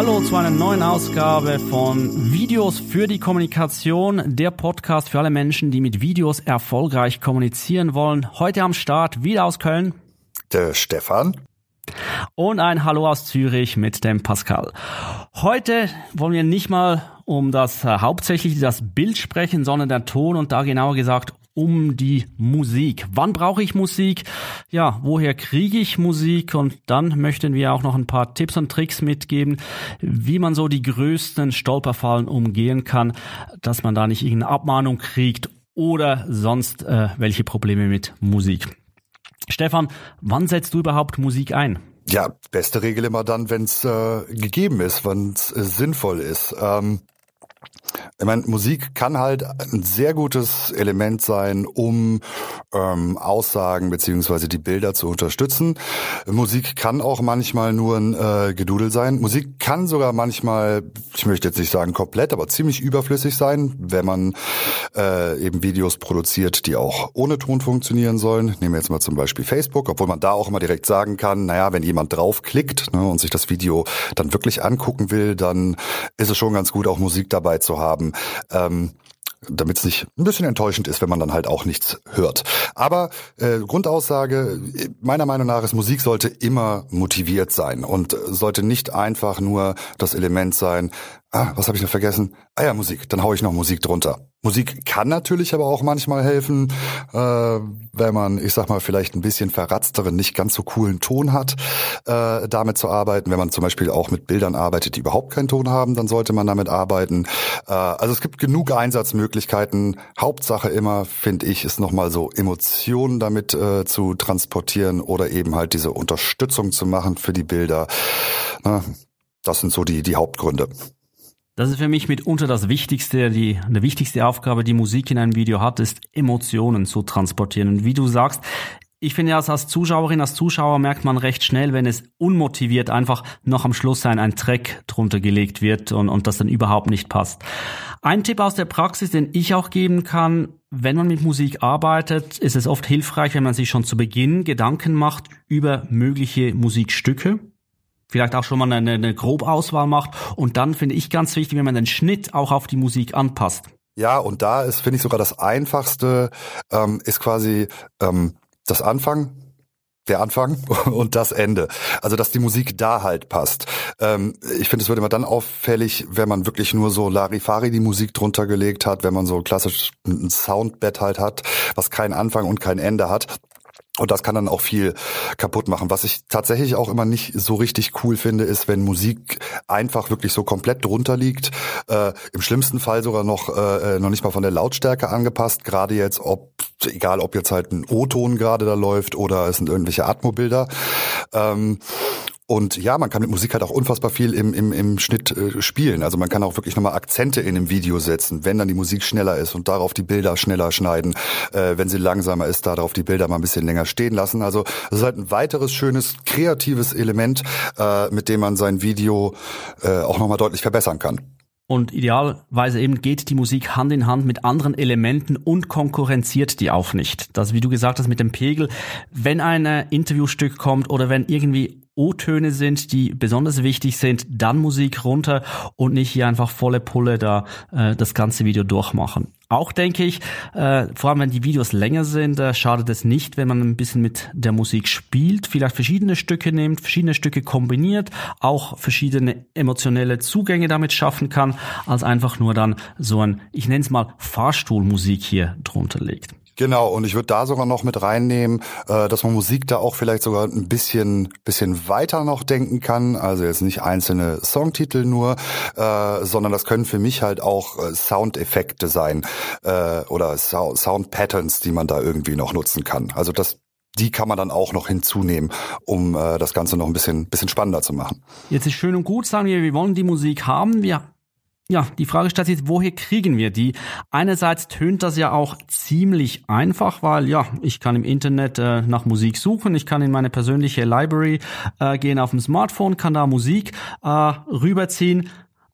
Hallo zu einer neuen Ausgabe von Videos für die Kommunikation, der Podcast für alle Menschen, die mit Videos erfolgreich kommunizieren wollen. Heute am Start wieder aus Köln. Der Stefan. Und ein Hallo aus Zürich mit dem Pascal. Heute wollen wir nicht mal um das äh, hauptsächlich das Bild sprechen, sondern der Ton und da genauer gesagt um die Musik. Wann brauche ich Musik? Ja, woher kriege ich Musik? Und dann möchten wir auch noch ein paar Tipps und Tricks mitgeben, wie man so die größten Stolperfallen umgehen kann, dass man da nicht irgendeine Abmahnung kriegt oder sonst äh, welche Probleme mit Musik. Stefan, wann setzt du überhaupt Musik ein? Ja, beste Regel immer dann, wenn es äh, gegeben ist, wenn es äh, sinnvoll ist. Ähm, ich meine, Musik kann halt ein sehr gutes Element sein, um ähm, Aussagen beziehungsweise die Bilder zu unterstützen. Musik kann auch manchmal nur ein äh, Gedudel sein. Musik kann sogar manchmal, ich möchte jetzt nicht sagen komplett, aber ziemlich überflüssig sein, wenn man äh, eben Videos produziert, die auch ohne Ton funktionieren sollen. Nehmen wir jetzt mal zum Beispiel Facebook, obwohl man da auch immer direkt sagen kann, naja, wenn jemand draufklickt ne, und sich das Video dann wirklich angucken will, dann ist es schon ganz gut, auch Musik dabei zu haben. Ähm, damit es nicht ein bisschen enttäuschend ist, wenn man dann halt auch nichts hört. Aber äh, Grundaussage, meiner Meinung nach ist Musik sollte immer motiviert sein und sollte nicht einfach nur das Element sein, ah, was habe ich noch vergessen? Ah ja, Musik, dann hau ich noch Musik drunter. Musik kann natürlich aber auch manchmal helfen, äh, wenn man, ich sag mal, vielleicht ein bisschen verratzteren, nicht ganz so coolen Ton hat, äh, damit zu arbeiten. Wenn man zum Beispiel auch mit Bildern arbeitet, die überhaupt keinen Ton haben, dann sollte man damit arbeiten. Äh, also es gibt genug Einsatzmöglichkeiten. Hauptsache immer, finde ich, ist nochmal so Emotionen damit äh, zu transportieren oder eben halt diese Unterstützung zu machen für die Bilder. Na, das sind so die, die Hauptgründe. Das ist für mich mitunter das Wichtigste, die, die wichtigste Aufgabe, die Musik in einem Video hat, ist Emotionen zu transportieren. Und wie du sagst, ich finde ja, als Zuschauerin, als Zuschauer merkt man recht schnell, wenn es unmotiviert einfach noch am Schluss ein, ein Track drunter gelegt wird und, und das dann überhaupt nicht passt. Ein Tipp aus der Praxis, den ich auch geben kann, wenn man mit Musik arbeitet, ist es oft hilfreich, wenn man sich schon zu Beginn Gedanken macht über mögliche Musikstücke vielleicht auch schon mal eine, eine Grobauswahl macht und dann finde ich ganz wichtig, wenn man den Schnitt auch auf die Musik anpasst. Ja, und da ist, finde ich, sogar das Einfachste, ähm, ist quasi ähm, das Anfang, der Anfang und das Ende. Also dass die Musik da halt passt. Ähm, ich finde, es wird immer dann auffällig, wenn man wirklich nur so Larifari die Musik drunter gelegt hat, wenn man so klassisch ein Soundbett halt hat, was keinen Anfang und kein Ende hat. Und das kann dann auch viel kaputt machen. Was ich tatsächlich auch immer nicht so richtig cool finde, ist, wenn Musik einfach wirklich so komplett drunter liegt. Äh, Im schlimmsten Fall sogar noch äh, noch nicht mal von der Lautstärke angepasst. Gerade jetzt, ob egal ob jetzt halt ein O-Ton gerade da läuft oder es sind irgendwelche Atmobilder. Ähm, und ja, man kann mit Musik halt auch unfassbar viel im, im, im Schnitt äh, spielen. Also man kann auch wirklich nochmal Akzente in dem Video setzen, wenn dann die Musik schneller ist und darauf die Bilder schneller schneiden. Äh, wenn sie langsamer ist, darauf die Bilder mal ein bisschen länger stehen lassen. Also das ist halt ein weiteres schönes, kreatives Element, äh, mit dem man sein Video äh, auch nochmal deutlich verbessern kann. Und idealerweise eben geht die Musik Hand in Hand mit anderen Elementen und konkurrenziert die auch nicht. Das, wie du gesagt hast, mit dem Pegel. Wenn ein äh, Interviewstück kommt oder wenn irgendwie O-Töne sind, die besonders wichtig sind, dann Musik runter und nicht hier einfach volle Pulle da äh, das ganze Video durchmachen. Auch denke ich, äh, vor allem wenn die Videos länger sind, äh, schadet es nicht, wenn man ein bisschen mit der Musik spielt, vielleicht verschiedene Stücke nimmt, verschiedene Stücke kombiniert, auch verschiedene emotionelle Zugänge damit schaffen kann, als einfach nur dann so ein, ich nenne es mal Fahrstuhlmusik hier drunter legt. Genau, und ich würde da sogar noch mit reinnehmen, äh, dass man Musik da auch vielleicht sogar ein bisschen, bisschen weiter noch denken kann. Also jetzt nicht einzelne Songtitel nur, äh, sondern das können für mich halt auch äh, Soundeffekte sein oder Sound, Sound Patterns, die man da irgendwie noch nutzen kann. Also das die kann man dann auch noch hinzunehmen, um äh, das Ganze noch ein bisschen, bisschen spannender zu machen. Jetzt ist schön und gut, sagen wir, wir wollen die Musik haben. Wir ja, die Frage stellt sich, woher kriegen wir die? Einerseits tönt das ja auch ziemlich einfach, weil ja, ich kann im Internet äh, nach Musik suchen, ich kann in meine persönliche Library äh, gehen auf dem Smartphone, kann da Musik äh, rüberziehen.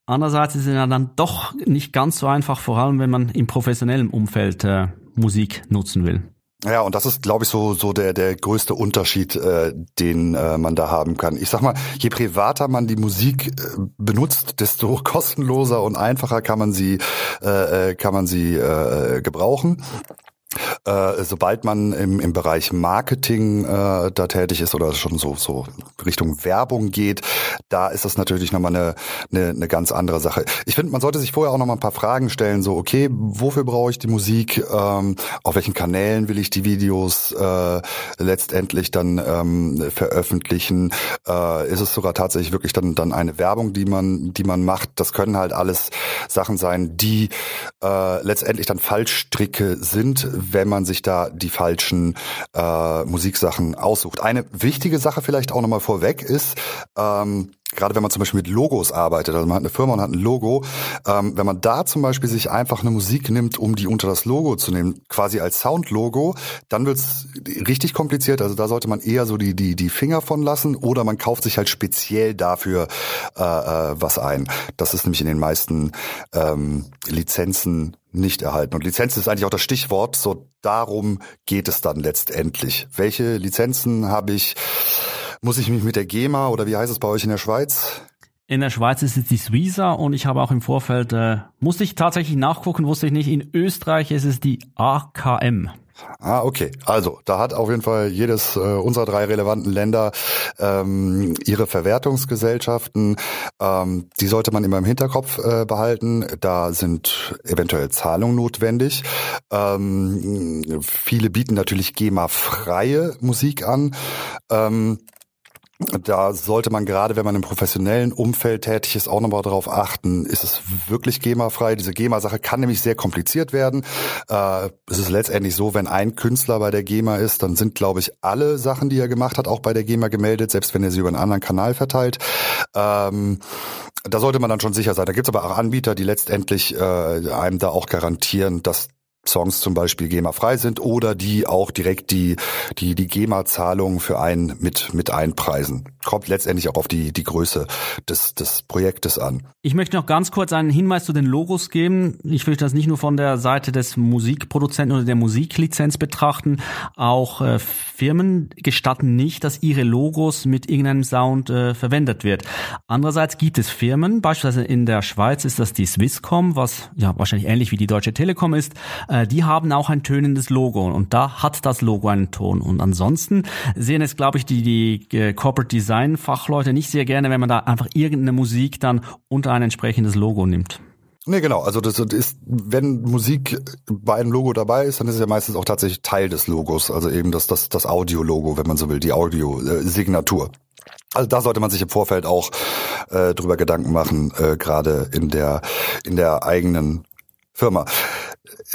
Andererseits ist es ja dann doch nicht ganz so einfach, vor allem wenn man im professionellen Umfeld äh, Musik nutzen will. Ja, und das ist, glaube ich, so so der der größte Unterschied, äh, den äh, man da haben kann. Ich sag mal, je privater man die Musik äh, benutzt, desto kostenloser und einfacher kann man sie äh, äh kann man sie äh, gebrauchen. Äh, sobald man im, im Bereich Marketing äh, da tätig ist oder schon so, so Richtung Werbung geht, da ist das natürlich nochmal eine, eine, eine ganz andere Sache. Ich finde, man sollte sich vorher auch nochmal ein paar Fragen stellen, so, okay, wofür brauche ich die Musik, ähm, auf welchen Kanälen will ich die Videos äh, letztendlich dann ähm, veröffentlichen, äh, ist es sogar tatsächlich wirklich dann, dann eine Werbung, die man, die man macht. Das können halt alles Sachen sein, die äh, letztendlich dann Fallstricke sind, wenn man sich da die falschen äh, Musiksachen aussucht. Eine wichtige Sache vielleicht auch nochmal vorweg ist, ähm, gerade wenn man zum Beispiel mit Logos arbeitet, also man hat eine Firma und hat ein Logo, ähm, wenn man da zum Beispiel sich einfach eine Musik nimmt, um die unter das Logo zu nehmen, quasi als Soundlogo, dann wird's richtig kompliziert. Also da sollte man eher so die die die Finger von lassen oder man kauft sich halt speziell dafür äh, äh, was ein. Das ist nämlich in den meisten ähm, Lizenzen nicht erhalten. Und Lizenz ist eigentlich auch das Stichwort. So darum geht es dann letztendlich. Welche Lizenzen habe ich? Muss ich mich mit der GEMA oder wie heißt es bei euch in der Schweiz? In der Schweiz ist es die Suiza und ich habe auch im Vorfeld, äh, musste ich tatsächlich nachgucken, wusste ich nicht, in Österreich ist es die AKM. Ah, okay. Also, da hat auf jeden Fall jedes äh, unserer drei relevanten Länder ähm, ihre Verwertungsgesellschaften. Ähm, die sollte man immer im Hinterkopf äh, behalten. Da sind eventuell Zahlungen notwendig. Ähm, viele bieten natürlich GEMA-freie Musik an. Ähm, da sollte man gerade, wenn man im professionellen Umfeld tätig ist, auch nochmal darauf achten, ist es wirklich GEMA-frei? Diese GEMA-Sache kann nämlich sehr kompliziert werden. Äh, es ist letztendlich so, wenn ein Künstler bei der GEMA ist, dann sind, glaube ich, alle Sachen, die er gemacht hat, auch bei der GEMA gemeldet, selbst wenn er sie über einen anderen Kanal verteilt. Ähm, da sollte man dann schon sicher sein. Da gibt es aber auch Anbieter, die letztendlich äh, einem da auch garantieren, dass Songs zum Beispiel GEMA-frei sind oder die auch direkt die, die, die GEMA-Zahlungen für einen mit, mit einpreisen. Kommt letztendlich auch auf die, die Größe des, des Projektes an. Ich möchte noch ganz kurz einen Hinweis zu den Logos geben. Ich will das nicht nur von der Seite des Musikproduzenten oder der Musiklizenz betrachten. Auch äh, Firmen gestatten nicht, dass ihre Logos mit irgendeinem Sound äh, verwendet wird. Andererseits gibt es Firmen, beispielsweise in der Schweiz ist das die Swisscom, was ja wahrscheinlich ähnlich wie die Deutsche Telekom ist, äh, die haben auch ein tönendes Logo und da hat das Logo einen Ton. Und ansonsten sehen es, glaube ich, die, die äh, Corporate Design Fachleute nicht sehr gerne, wenn man da einfach irgendeine Musik dann unter ein entsprechendes Logo nimmt. Nee, genau. Also das ist, wenn Musik bei einem Logo dabei ist, dann ist es ja meistens auch tatsächlich Teil des Logos. Also eben das, das, das Audio-Logo, wenn man so will, die Audio-Signatur. Also da sollte man sich im Vorfeld auch äh, drüber Gedanken machen, äh, gerade in der in der eigenen Firma.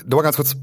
Nur mal ganz kurz,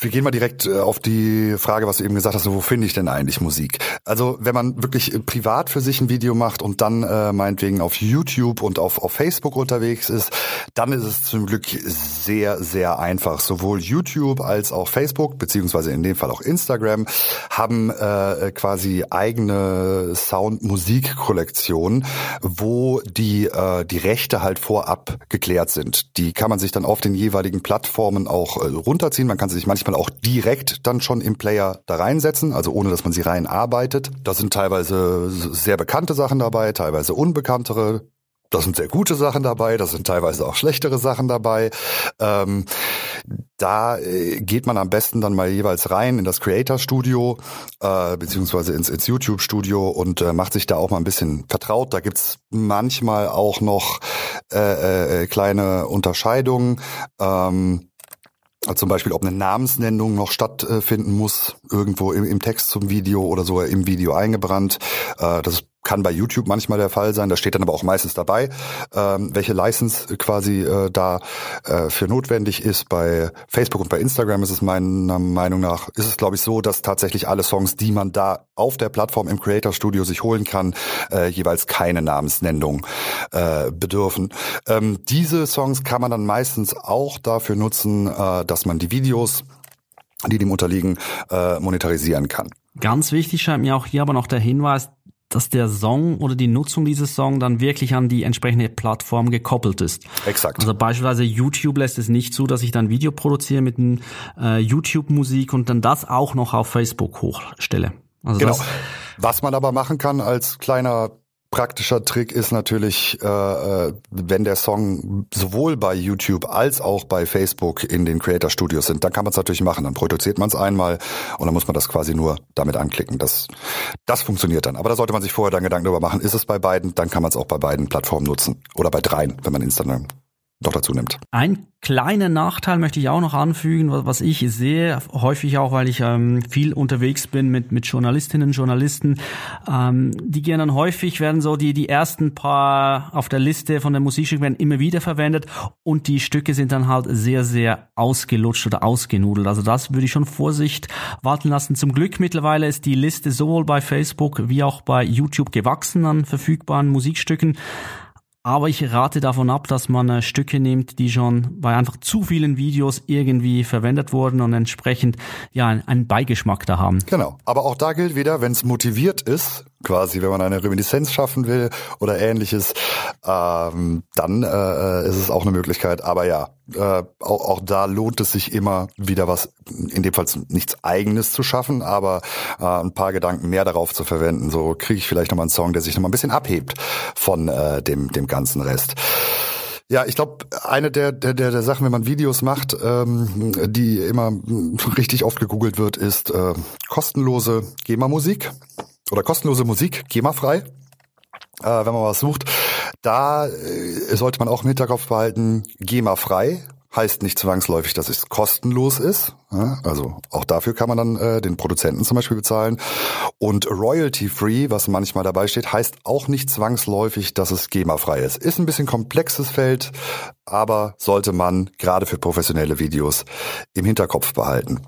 wir gehen mal direkt äh, auf die Frage, was du eben gesagt hast, wo finde ich denn eigentlich Musik? Also wenn man wirklich privat für sich ein Video macht und dann äh, meinetwegen auf YouTube und auf, auf Facebook unterwegs ist, dann ist es zum Glück sehr, sehr einfach. Sowohl YouTube als auch Facebook, beziehungsweise in dem Fall auch Instagram, haben äh, quasi eigene Sound-Musik-Kollektionen, wo die, äh, die Rechte halt vorab geklärt sind. Die kann man sich dann auf den jeweiligen Plattformen auch äh, runterziehen. Man kann sich manchmal auch direkt dann schon im Player da reinsetzen, also ohne dass man sie rein arbeitet. Da sind teilweise sehr bekannte Sachen dabei, teilweise unbekanntere. Da sind sehr gute Sachen dabei, da sind teilweise auch schlechtere Sachen dabei. Ähm, da äh, geht man am besten dann mal jeweils rein in das Creator Studio äh, beziehungsweise ins, ins YouTube Studio und äh, macht sich da auch mal ein bisschen vertraut. Da gibt's manchmal auch noch äh, äh, kleine Unterscheidungen. Ähm, zum Beispiel, ob eine Namensnennung noch stattfinden muss, irgendwo im, im Text zum Video oder sogar im Video eingebrannt. Äh, das kann bei YouTube manchmal der Fall sein. Da steht dann aber auch meistens dabei, ähm, welche License quasi äh, da äh, für notwendig ist. Bei Facebook und bei Instagram ist es meiner Meinung nach, ist es glaube ich so, dass tatsächlich alle Songs, die man da auf der Plattform im Creator Studio sich holen kann, äh, jeweils keine Namensnennung äh, bedürfen. Ähm, diese Songs kann man dann meistens auch dafür nutzen, äh, dass man die Videos, die dem unterliegen, äh, monetarisieren kann. Ganz wichtig scheint mir auch hier aber noch der Hinweis, dass der Song oder die Nutzung dieses Songs dann wirklich an die entsprechende Plattform gekoppelt ist. Exakt. Also beispielsweise YouTube lässt es nicht zu, dass ich dann Video produziere mit äh, YouTube-Musik und dann das auch noch auf Facebook hochstelle. Also genau. Was man aber machen kann als kleiner praktischer Trick ist natürlich, äh, äh, wenn der Song sowohl bei YouTube als auch bei Facebook in den Creator Studios sind, dann kann man es natürlich machen. Dann produziert man es einmal und dann muss man das quasi nur damit anklicken. Das, das funktioniert dann. Aber da sollte man sich vorher dann Gedanken darüber machen. Ist es bei beiden, dann kann man es auch bei beiden Plattformen nutzen. Oder bei dreien, wenn man Instagram noch dazu nimmt. Ein kleiner Nachteil möchte ich auch noch anfügen, was ich sehe, häufig auch, weil ich ähm, viel unterwegs bin mit, mit Journalistinnen und Journalisten. Ähm, die gehen dann häufig, werden so die, die ersten paar auf der Liste von der Musikstück werden immer wieder verwendet und die Stücke sind dann halt sehr, sehr ausgelutscht oder ausgenudelt. Also das würde ich schon Vorsicht walten lassen. Zum Glück mittlerweile ist die Liste sowohl bei Facebook wie auch bei YouTube gewachsen an verfügbaren Musikstücken. Aber ich rate davon ab, dass man äh, Stücke nimmt, die schon bei einfach zu vielen Videos irgendwie verwendet wurden und entsprechend ja einen Beigeschmack da haben. Genau. Aber auch da gilt wieder, wenn es motiviert ist, quasi, wenn man eine Reminiszenz schaffen will oder ähnliches, ähm, dann äh, ist es auch eine Möglichkeit. Aber ja, äh, auch, auch da lohnt es sich immer wieder was, in dem Fall nichts Eigenes zu schaffen, aber äh, ein paar Gedanken mehr darauf zu verwenden. So kriege ich vielleicht nochmal einen Song, der sich nochmal ein bisschen abhebt von äh, dem, dem ganzen Rest. Ja, ich glaube, eine der, der, der Sachen, wenn man Videos macht, ähm, die immer richtig oft gegoogelt wird, ist äh, kostenlose GEMA-Musik oder kostenlose Musik, GEMA-frei, äh, wenn man was sucht. Da äh, sollte man auch im Hinterkopf behalten, GEMA-frei heißt nicht zwangsläufig, dass es kostenlos ist. Ja, also auch dafür kann man dann äh, den Produzenten zum Beispiel bezahlen. Und royalty-free, was manchmal dabei steht, heißt auch nicht zwangsläufig, dass es GEMA-frei ist. Ist ein bisschen komplexes Feld, aber sollte man gerade für professionelle Videos im Hinterkopf behalten.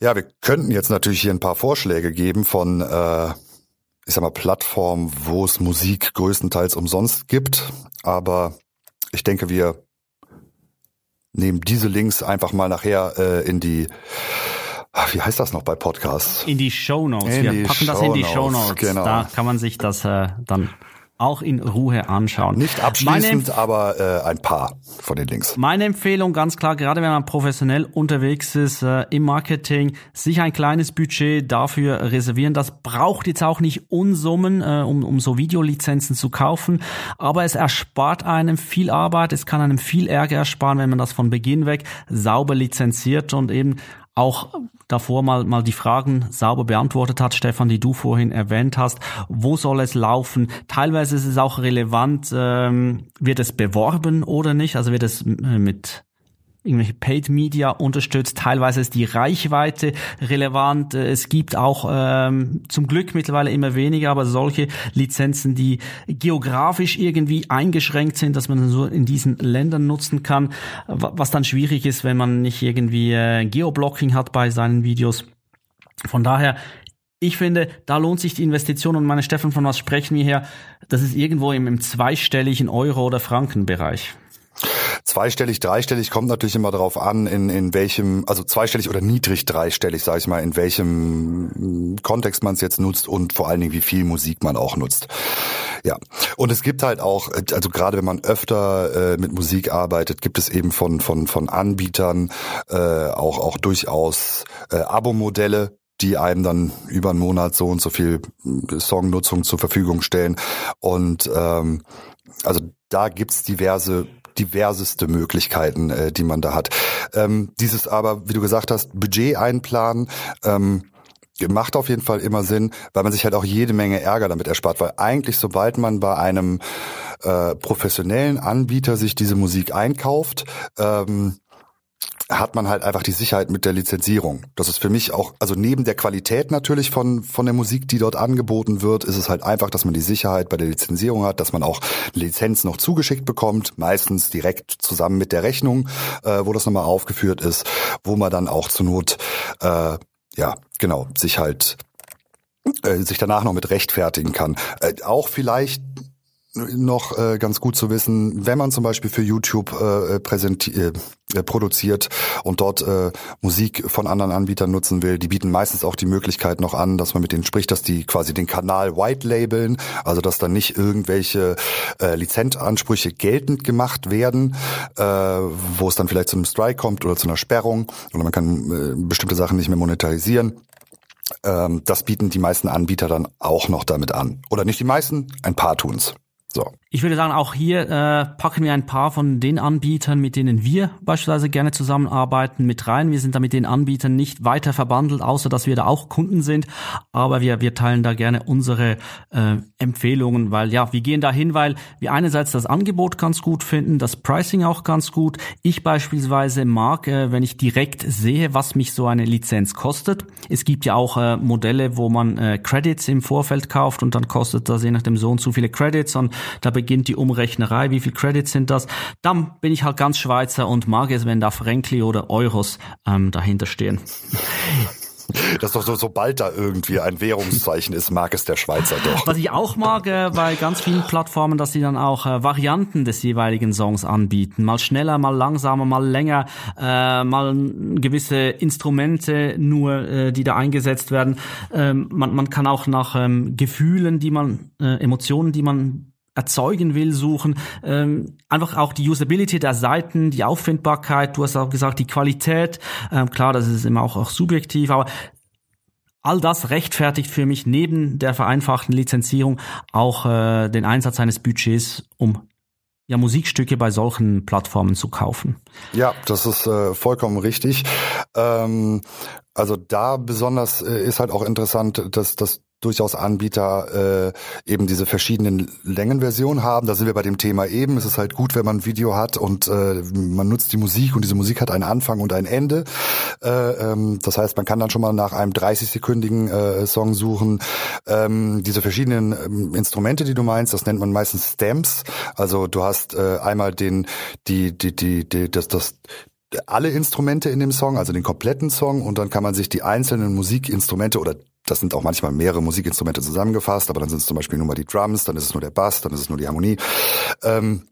Ja, wir könnten jetzt natürlich hier ein paar Vorschläge geben von, äh, ich sag mal, Plattformen, wo es Musik größtenteils umsonst gibt. Aber ich denke, wir nehmen diese Links einfach mal nachher äh, in die wie heißt das noch bei Podcasts? In die Show Notes. Wir packen das in die Show Notes. Genau. Da kann man sich das äh, dann auch in Ruhe anschauen. Nicht abschließend, aber äh, ein paar von den Links. Meine Empfehlung ganz klar, gerade wenn man professionell unterwegs ist äh, im Marketing, sich ein kleines Budget dafür reservieren. Das braucht jetzt auch nicht Unsummen, äh, um, um so Videolizenzen zu kaufen, aber es erspart einem viel Arbeit, es kann einem viel Ärger ersparen, wenn man das von Beginn weg sauber lizenziert und eben auch davor mal, mal die Fragen sauber beantwortet hat, Stefan, die du vorhin erwähnt hast. Wo soll es laufen? Teilweise ist es auch relevant, ähm, wird es beworben oder nicht? Also wird es äh, mit irgendwelche Paid Media unterstützt. Teilweise ist die Reichweite relevant. Es gibt auch ähm, zum Glück mittlerweile immer weniger, aber solche Lizenzen, die geografisch irgendwie eingeschränkt sind, dass man so in diesen Ländern nutzen kann, was dann schwierig ist, wenn man nicht irgendwie äh, Geoblocking hat bei seinen Videos. Von daher ich finde, da lohnt sich die Investition und meine Steffen, von was sprechen wir hier? Das ist irgendwo im, im zweistelligen Euro- oder Frankenbereich. Zweistellig, dreistellig kommt natürlich immer darauf an, in, in welchem, also zweistellig oder niedrig dreistellig, sage ich mal, in welchem Kontext man es jetzt nutzt und vor allen Dingen, wie viel Musik man auch nutzt. Ja, und es gibt halt auch, also gerade wenn man öfter äh, mit Musik arbeitet, gibt es eben von von von Anbietern äh, auch auch durchaus äh, Abo-Modelle, die einem dann über einen Monat so und so viel Songnutzung zur Verfügung stellen. Und ähm, also da gibt's diverse diverseste Möglichkeiten, äh, die man da hat. Ähm, dieses aber, wie du gesagt hast, Budget einplanen, ähm, macht auf jeden Fall immer Sinn, weil man sich halt auch jede Menge Ärger damit erspart, weil eigentlich sobald man bei einem äh, professionellen Anbieter sich diese Musik einkauft, ähm, hat man halt einfach die Sicherheit mit der Lizenzierung. Das ist für mich auch, also neben der Qualität natürlich von, von der Musik, die dort angeboten wird, ist es halt einfach, dass man die Sicherheit bei der Lizenzierung hat, dass man auch Lizenz noch zugeschickt bekommt, meistens direkt zusammen mit der Rechnung, äh, wo das nochmal aufgeführt ist, wo man dann auch zur Not, äh, ja, genau, sich halt, äh, sich danach noch mit rechtfertigen kann. Äh, auch vielleicht noch äh, ganz gut zu wissen, wenn man zum Beispiel für YouTube äh, präsentiert, äh, produziert und dort äh, Musik von anderen Anbietern nutzen will, die bieten meistens auch die Möglichkeit noch an, dass man mit denen spricht, dass die quasi den Kanal white labeln, also dass dann nicht irgendwelche äh, Lizenzansprüche geltend gemacht werden, äh, wo es dann vielleicht zu einem Strike kommt oder zu einer Sperrung oder man kann äh, bestimmte Sachen nicht mehr monetarisieren. Ähm, das bieten die meisten Anbieter dann auch noch damit an. Oder nicht die meisten, ein paar tun's. So. Ich würde sagen, auch hier äh, packen wir ein paar von den Anbietern, mit denen wir beispielsweise gerne zusammenarbeiten, mit rein. Wir sind da mit den Anbietern nicht weiter verbandelt, außer dass wir da auch Kunden sind. Aber wir, wir teilen da gerne unsere äh, Empfehlungen, weil ja, wir gehen dahin, weil wir einerseits das Angebot ganz gut finden, das Pricing auch ganz gut. Ich beispielsweise mag, äh, wenn ich direkt sehe, was mich so eine Lizenz kostet. Es gibt ja auch äh, Modelle, wo man äh, Credits im Vorfeld kauft und dann kostet das je nachdem so und so viele Credits und da beginnt die Umrechnerei, wie viel Credits sind das. Dann bin ich halt ganz Schweizer und mag es, wenn da Frankli oder Euros ähm, dahinter stehen. Das ist doch so, sobald da irgendwie ein Währungszeichen ist, mag es der Schweizer doch. Was ich auch mag äh, bei ganz vielen Plattformen, dass sie dann auch äh, Varianten des jeweiligen Songs anbieten. Mal schneller, mal langsamer, mal länger, äh, mal gewisse Instrumente nur, äh, die da eingesetzt werden. Ähm, man, man kann auch nach ähm, Gefühlen, die man, äh, Emotionen, die man erzeugen will, suchen. Ähm, einfach auch die Usability der Seiten, die Auffindbarkeit, du hast auch gesagt, die Qualität. Ähm, klar, das ist immer auch, auch subjektiv, aber all das rechtfertigt für mich neben der vereinfachten Lizenzierung auch äh, den Einsatz eines Budgets, um ja Musikstücke bei solchen Plattformen zu kaufen. Ja, das ist äh, vollkommen richtig. Ähm, also da besonders äh, ist halt auch interessant, dass, dass durchaus Anbieter äh, eben diese verschiedenen Längenversionen haben. Da sind wir bei dem Thema eben. Es ist halt gut, wenn man ein Video hat und äh, man nutzt die Musik und diese Musik hat einen Anfang und ein Ende. Äh, ähm, das heißt, man kann dann schon mal nach einem 30-sekündigen äh, Song suchen. Ähm, diese verschiedenen ähm, Instrumente, die du meinst, das nennt man meistens Stamps. Also du hast äh, einmal den, die, die, die, die, das, das alle Instrumente in dem Song, also den kompletten Song, und dann kann man sich die einzelnen Musikinstrumente oder das sind auch manchmal mehrere Musikinstrumente zusammengefasst, aber dann sind es zum Beispiel nur mal die Drums, dann ist es nur der Bass, dann ist es nur die Harmonie. Ähm,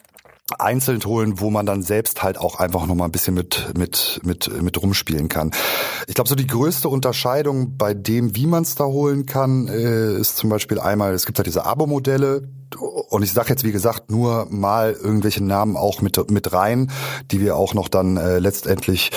einzeln holen, wo man dann selbst halt auch einfach noch mal ein bisschen mit mit mit mit rumspielen kann. Ich glaube, so die größte Unterscheidung bei dem, wie man es da holen kann, äh, ist zum Beispiel einmal, es gibt halt diese Abo-Modelle, und ich sage jetzt wie gesagt nur mal irgendwelche Namen auch mit mit rein, die wir auch noch dann äh, letztendlich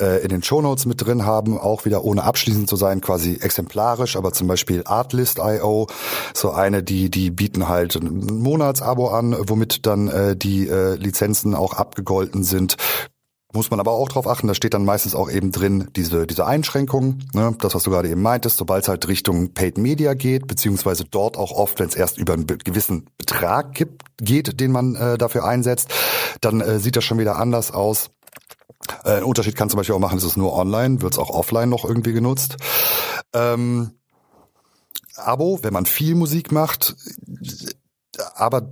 äh, in den Shownotes mit drin haben, auch wieder ohne abschließend zu sein, quasi exemplarisch, aber zum Beispiel Artlist.io, so eine, die die bieten halt ein Monatsabo an, womit dann äh, die äh, Lizenzen auch abgegolten sind muss man aber auch drauf achten, da steht dann meistens auch eben drin diese, diese Einschränkung, ne? das, was du gerade eben meintest, sobald es halt Richtung Paid Media geht, beziehungsweise dort auch oft, wenn es erst über einen gewissen Betrag gibt, geht, den man äh, dafür einsetzt, dann äh, sieht das schon wieder anders aus. Äh, ein Unterschied kann zum Beispiel auch machen, ist es nur online, wird es auch offline noch irgendwie genutzt. Ähm, Abo, wenn man viel Musik macht, aber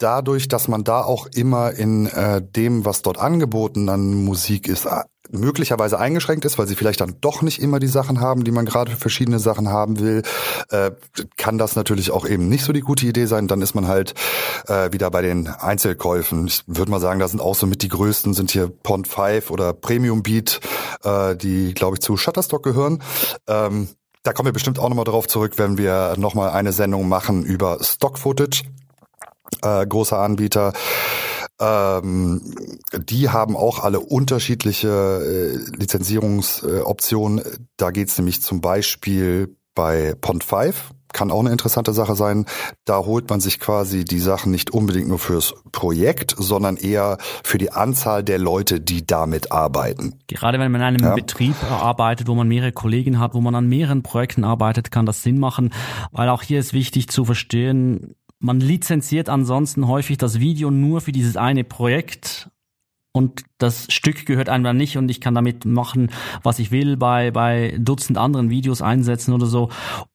dadurch, dass man da auch immer in äh, dem, was dort angeboten an Musik ist, möglicherweise eingeschränkt ist, weil sie vielleicht dann doch nicht immer die Sachen haben, die man gerade für verschiedene Sachen haben will, äh, kann das natürlich auch eben nicht so die gute Idee sein. Dann ist man halt äh, wieder bei den Einzelkäufen. Ich würde mal sagen, da sind auch so mit die größten sind hier Pond 5 oder Premium Beat, äh, die glaube ich zu Shutterstock gehören. Ähm, da kommen wir bestimmt auch nochmal drauf zurück, wenn wir nochmal eine Sendung machen über Stock Footage äh, großer Anbieter. Ähm, die haben auch alle unterschiedliche äh, Lizenzierungsoptionen. da geht's nämlich zum Beispiel bei Pond 5 kann auch eine interessante Sache sein. Da holt man sich quasi die Sachen nicht unbedingt nur fürs Projekt, sondern eher für die Anzahl der Leute, die damit arbeiten. Gerade wenn man in einem ja. Betrieb arbeitet, wo man mehrere Kollegen hat, wo man an mehreren Projekten arbeitet, kann das Sinn machen, weil auch hier ist wichtig zu verstehen, man lizenziert ansonsten häufig das Video nur für dieses eine Projekt und das Stück gehört einfach nicht und ich kann damit machen, was ich will, bei, bei Dutzend anderen Videos einsetzen oder so.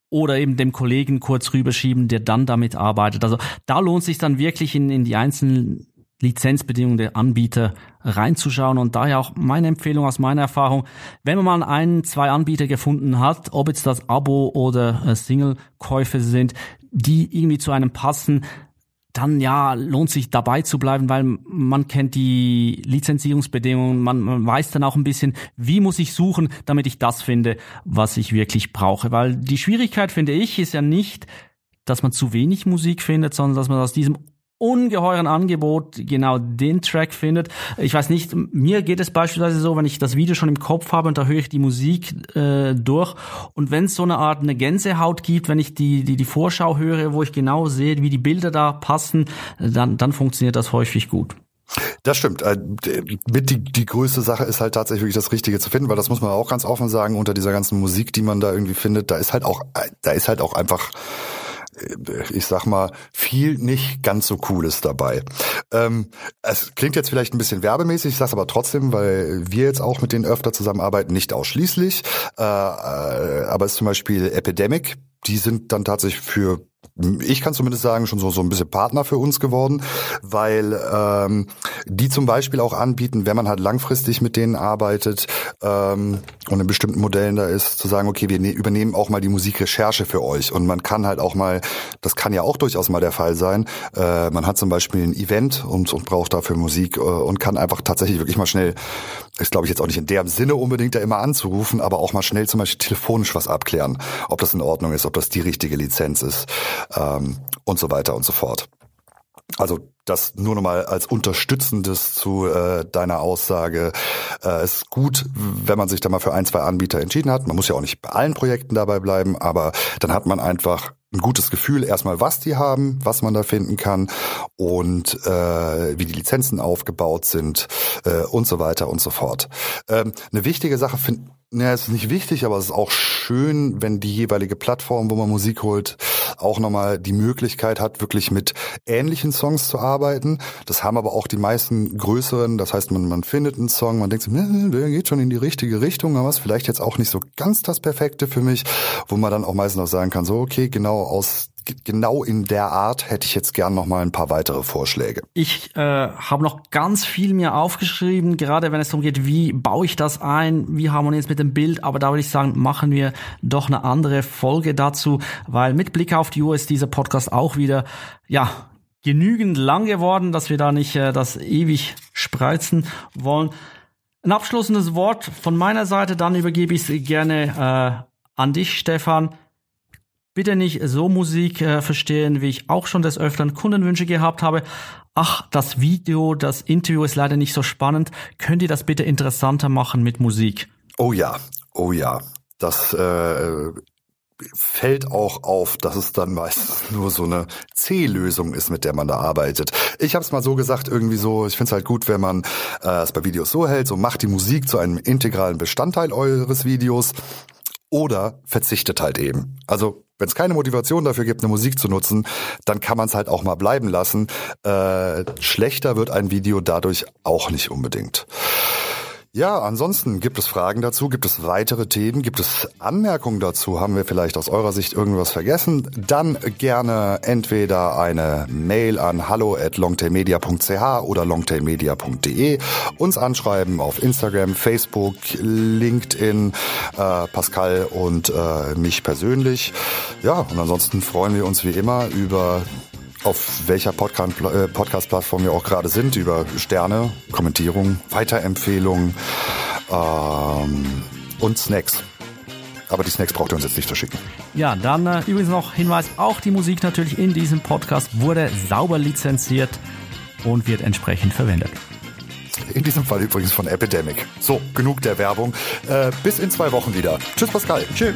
Oder eben dem Kollegen kurz rüberschieben, der dann damit arbeitet. Also da lohnt sich dann wirklich in, in die einzelnen Lizenzbedingungen der Anbieter reinzuschauen und daher auch meine Empfehlung aus meiner Erfahrung, wenn man mal einen, zwei Anbieter gefunden hat, ob jetzt das Abo oder äh, Single-Käufe sind, die irgendwie zu einem passen, dann ja, lohnt sich dabei zu bleiben, weil man kennt die Lizenzierungsbedingungen, man, man weiß dann auch ein bisschen, wie muss ich suchen, damit ich das finde, was ich wirklich brauche. Weil die Schwierigkeit, finde ich, ist ja nicht, dass man zu wenig Musik findet, sondern dass man aus diesem ungeheuren Angebot genau den Track findet. Ich weiß nicht, mir geht es beispielsweise so, wenn ich das Video schon im Kopf habe und da höre ich die Musik äh, durch und wenn es so eine Art eine Gänsehaut gibt, wenn ich die, die die Vorschau höre, wo ich genau sehe, wie die Bilder da passen, dann dann funktioniert das häufig gut. Das stimmt. Äh, mit die, die größte Sache ist halt tatsächlich wirklich das Richtige zu finden, weil das muss man auch ganz offen sagen, unter dieser ganzen Musik, die man da irgendwie findet, da ist halt auch, da ist halt auch einfach ich sag mal, viel nicht ganz so Cooles dabei. Ähm, es klingt jetzt vielleicht ein bisschen werbemäßig, ich sag's aber trotzdem, weil wir jetzt auch mit denen öfter zusammenarbeiten, nicht ausschließlich. Äh, äh, aber es ist zum Beispiel Epidemic, die sind dann tatsächlich für ich kann zumindest sagen, schon so, so ein bisschen Partner für uns geworden, weil ähm, die zum Beispiel auch anbieten, wenn man halt langfristig mit denen arbeitet ähm, und in bestimmten Modellen da ist, zu sagen, okay, wir ne übernehmen auch mal die Musikrecherche für euch. Und man kann halt auch mal, das kann ja auch durchaus mal der Fall sein, äh, man hat zum Beispiel ein Event und, und braucht dafür Musik äh, und kann einfach tatsächlich wirklich mal schnell, ist glaube ich jetzt auch nicht in dem Sinne unbedingt da immer anzurufen, aber auch mal schnell zum Beispiel telefonisch was abklären, ob das in Ordnung ist, ob das die richtige Lizenz ist ähm, und so weiter und so fort. Also das nur nochmal als unterstützendes zu äh, deiner Aussage. Äh, ist gut, wenn man sich da mal für ein, zwei Anbieter entschieden hat. Man muss ja auch nicht bei allen Projekten dabei bleiben, aber dann hat man einfach ein gutes Gefühl erstmal, was die haben, was man da finden kann und äh, wie die Lizenzen aufgebaut sind äh, und so weiter und so fort. Ähm, eine wichtige Sache finde ja, ist nicht wichtig, aber es ist auch schön, wenn die jeweilige Plattform, wo man Musik holt, auch nochmal die Möglichkeit hat, wirklich mit ähnlichen Songs zu arbeiten. Das haben aber auch die meisten größeren. Das heißt, man, man findet einen Song, man denkt sich, der geht schon in die richtige Richtung, aber es ist vielleicht jetzt auch nicht so ganz das Perfekte für mich, wo man dann auch meistens noch sagen kann, so, okay, genau aus genau in der Art hätte ich jetzt gern noch mal ein paar weitere Vorschläge. Ich äh, habe noch ganz viel mir aufgeschrieben, gerade wenn es darum geht, wie baue ich das ein, wie harmoniert es mit dem Bild, aber da würde ich sagen, machen wir doch eine andere Folge dazu, weil mit Blick auf die Uhr ist dieser Podcast auch wieder, ja, genügend lang geworden, dass wir da nicht äh, das ewig spreizen wollen. Ein abschließendes Wort von meiner Seite, dann übergebe ich es gerne äh, an dich, Stefan bitte nicht so Musik äh, verstehen, wie ich auch schon des Öfteren Kundenwünsche gehabt habe. Ach, das Video, das Interview ist leider nicht so spannend. Könnt ihr das bitte interessanter machen mit Musik? Oh ja, oh ja. Das äh, fällt auch auf, dass es dann meistens nur so eine C-Lösung ist, mit der man da arbeitet. Ich habe es mal so gesagt, irgendwie so, ich finde es halt gut, wenn man äh, es bei Videos so hält, so macht die Musik zu einem integralen Bestandteil eures Videos oder verzichtet halt eben. Also wenn es keine Motivation dafür gibt, eine Musik zu nutzen, dann kann man es halt auch mal bleiben lassen. Äh, schlechter wird ein Video dadurch auch nicht unbedingt. Ja, ansonsten gibt es Fragen dazu, gibt es weitere Themen, gibt es Anmerkungen dazu, haben wir vielleicht aus eurer Sicht irgendwas vergessen, dann gerne entweder eine Mail an hallo at longtailmedia.ch oder longtailmedia.de, uns anschreiben auf Instagram, Facebook, LinkedIn, äh, Pascal und äh, mich persönlich. Ja, und ansonsten freuen wir uns wie immer über auf welcher äh, Podcast-Plattform wir auch gerade sind, über Sterne, Kommentierung, Weiterempfehlungen ähm, und Snacks. Aber die Snacks braucht ihr uns jetzt nicht verschicken. Ja, dann äh, übrigens noch Hinweis, auch die Musik natürlich in diesem Podcast wurde sauber lizenziert und wird entsprechend verwendet. In diesem Fall übrigens von Epidemic. So, genug der Werbung. Äh, bis in zwei Wochen wieder. Tschüss, Pascal. Tschüss.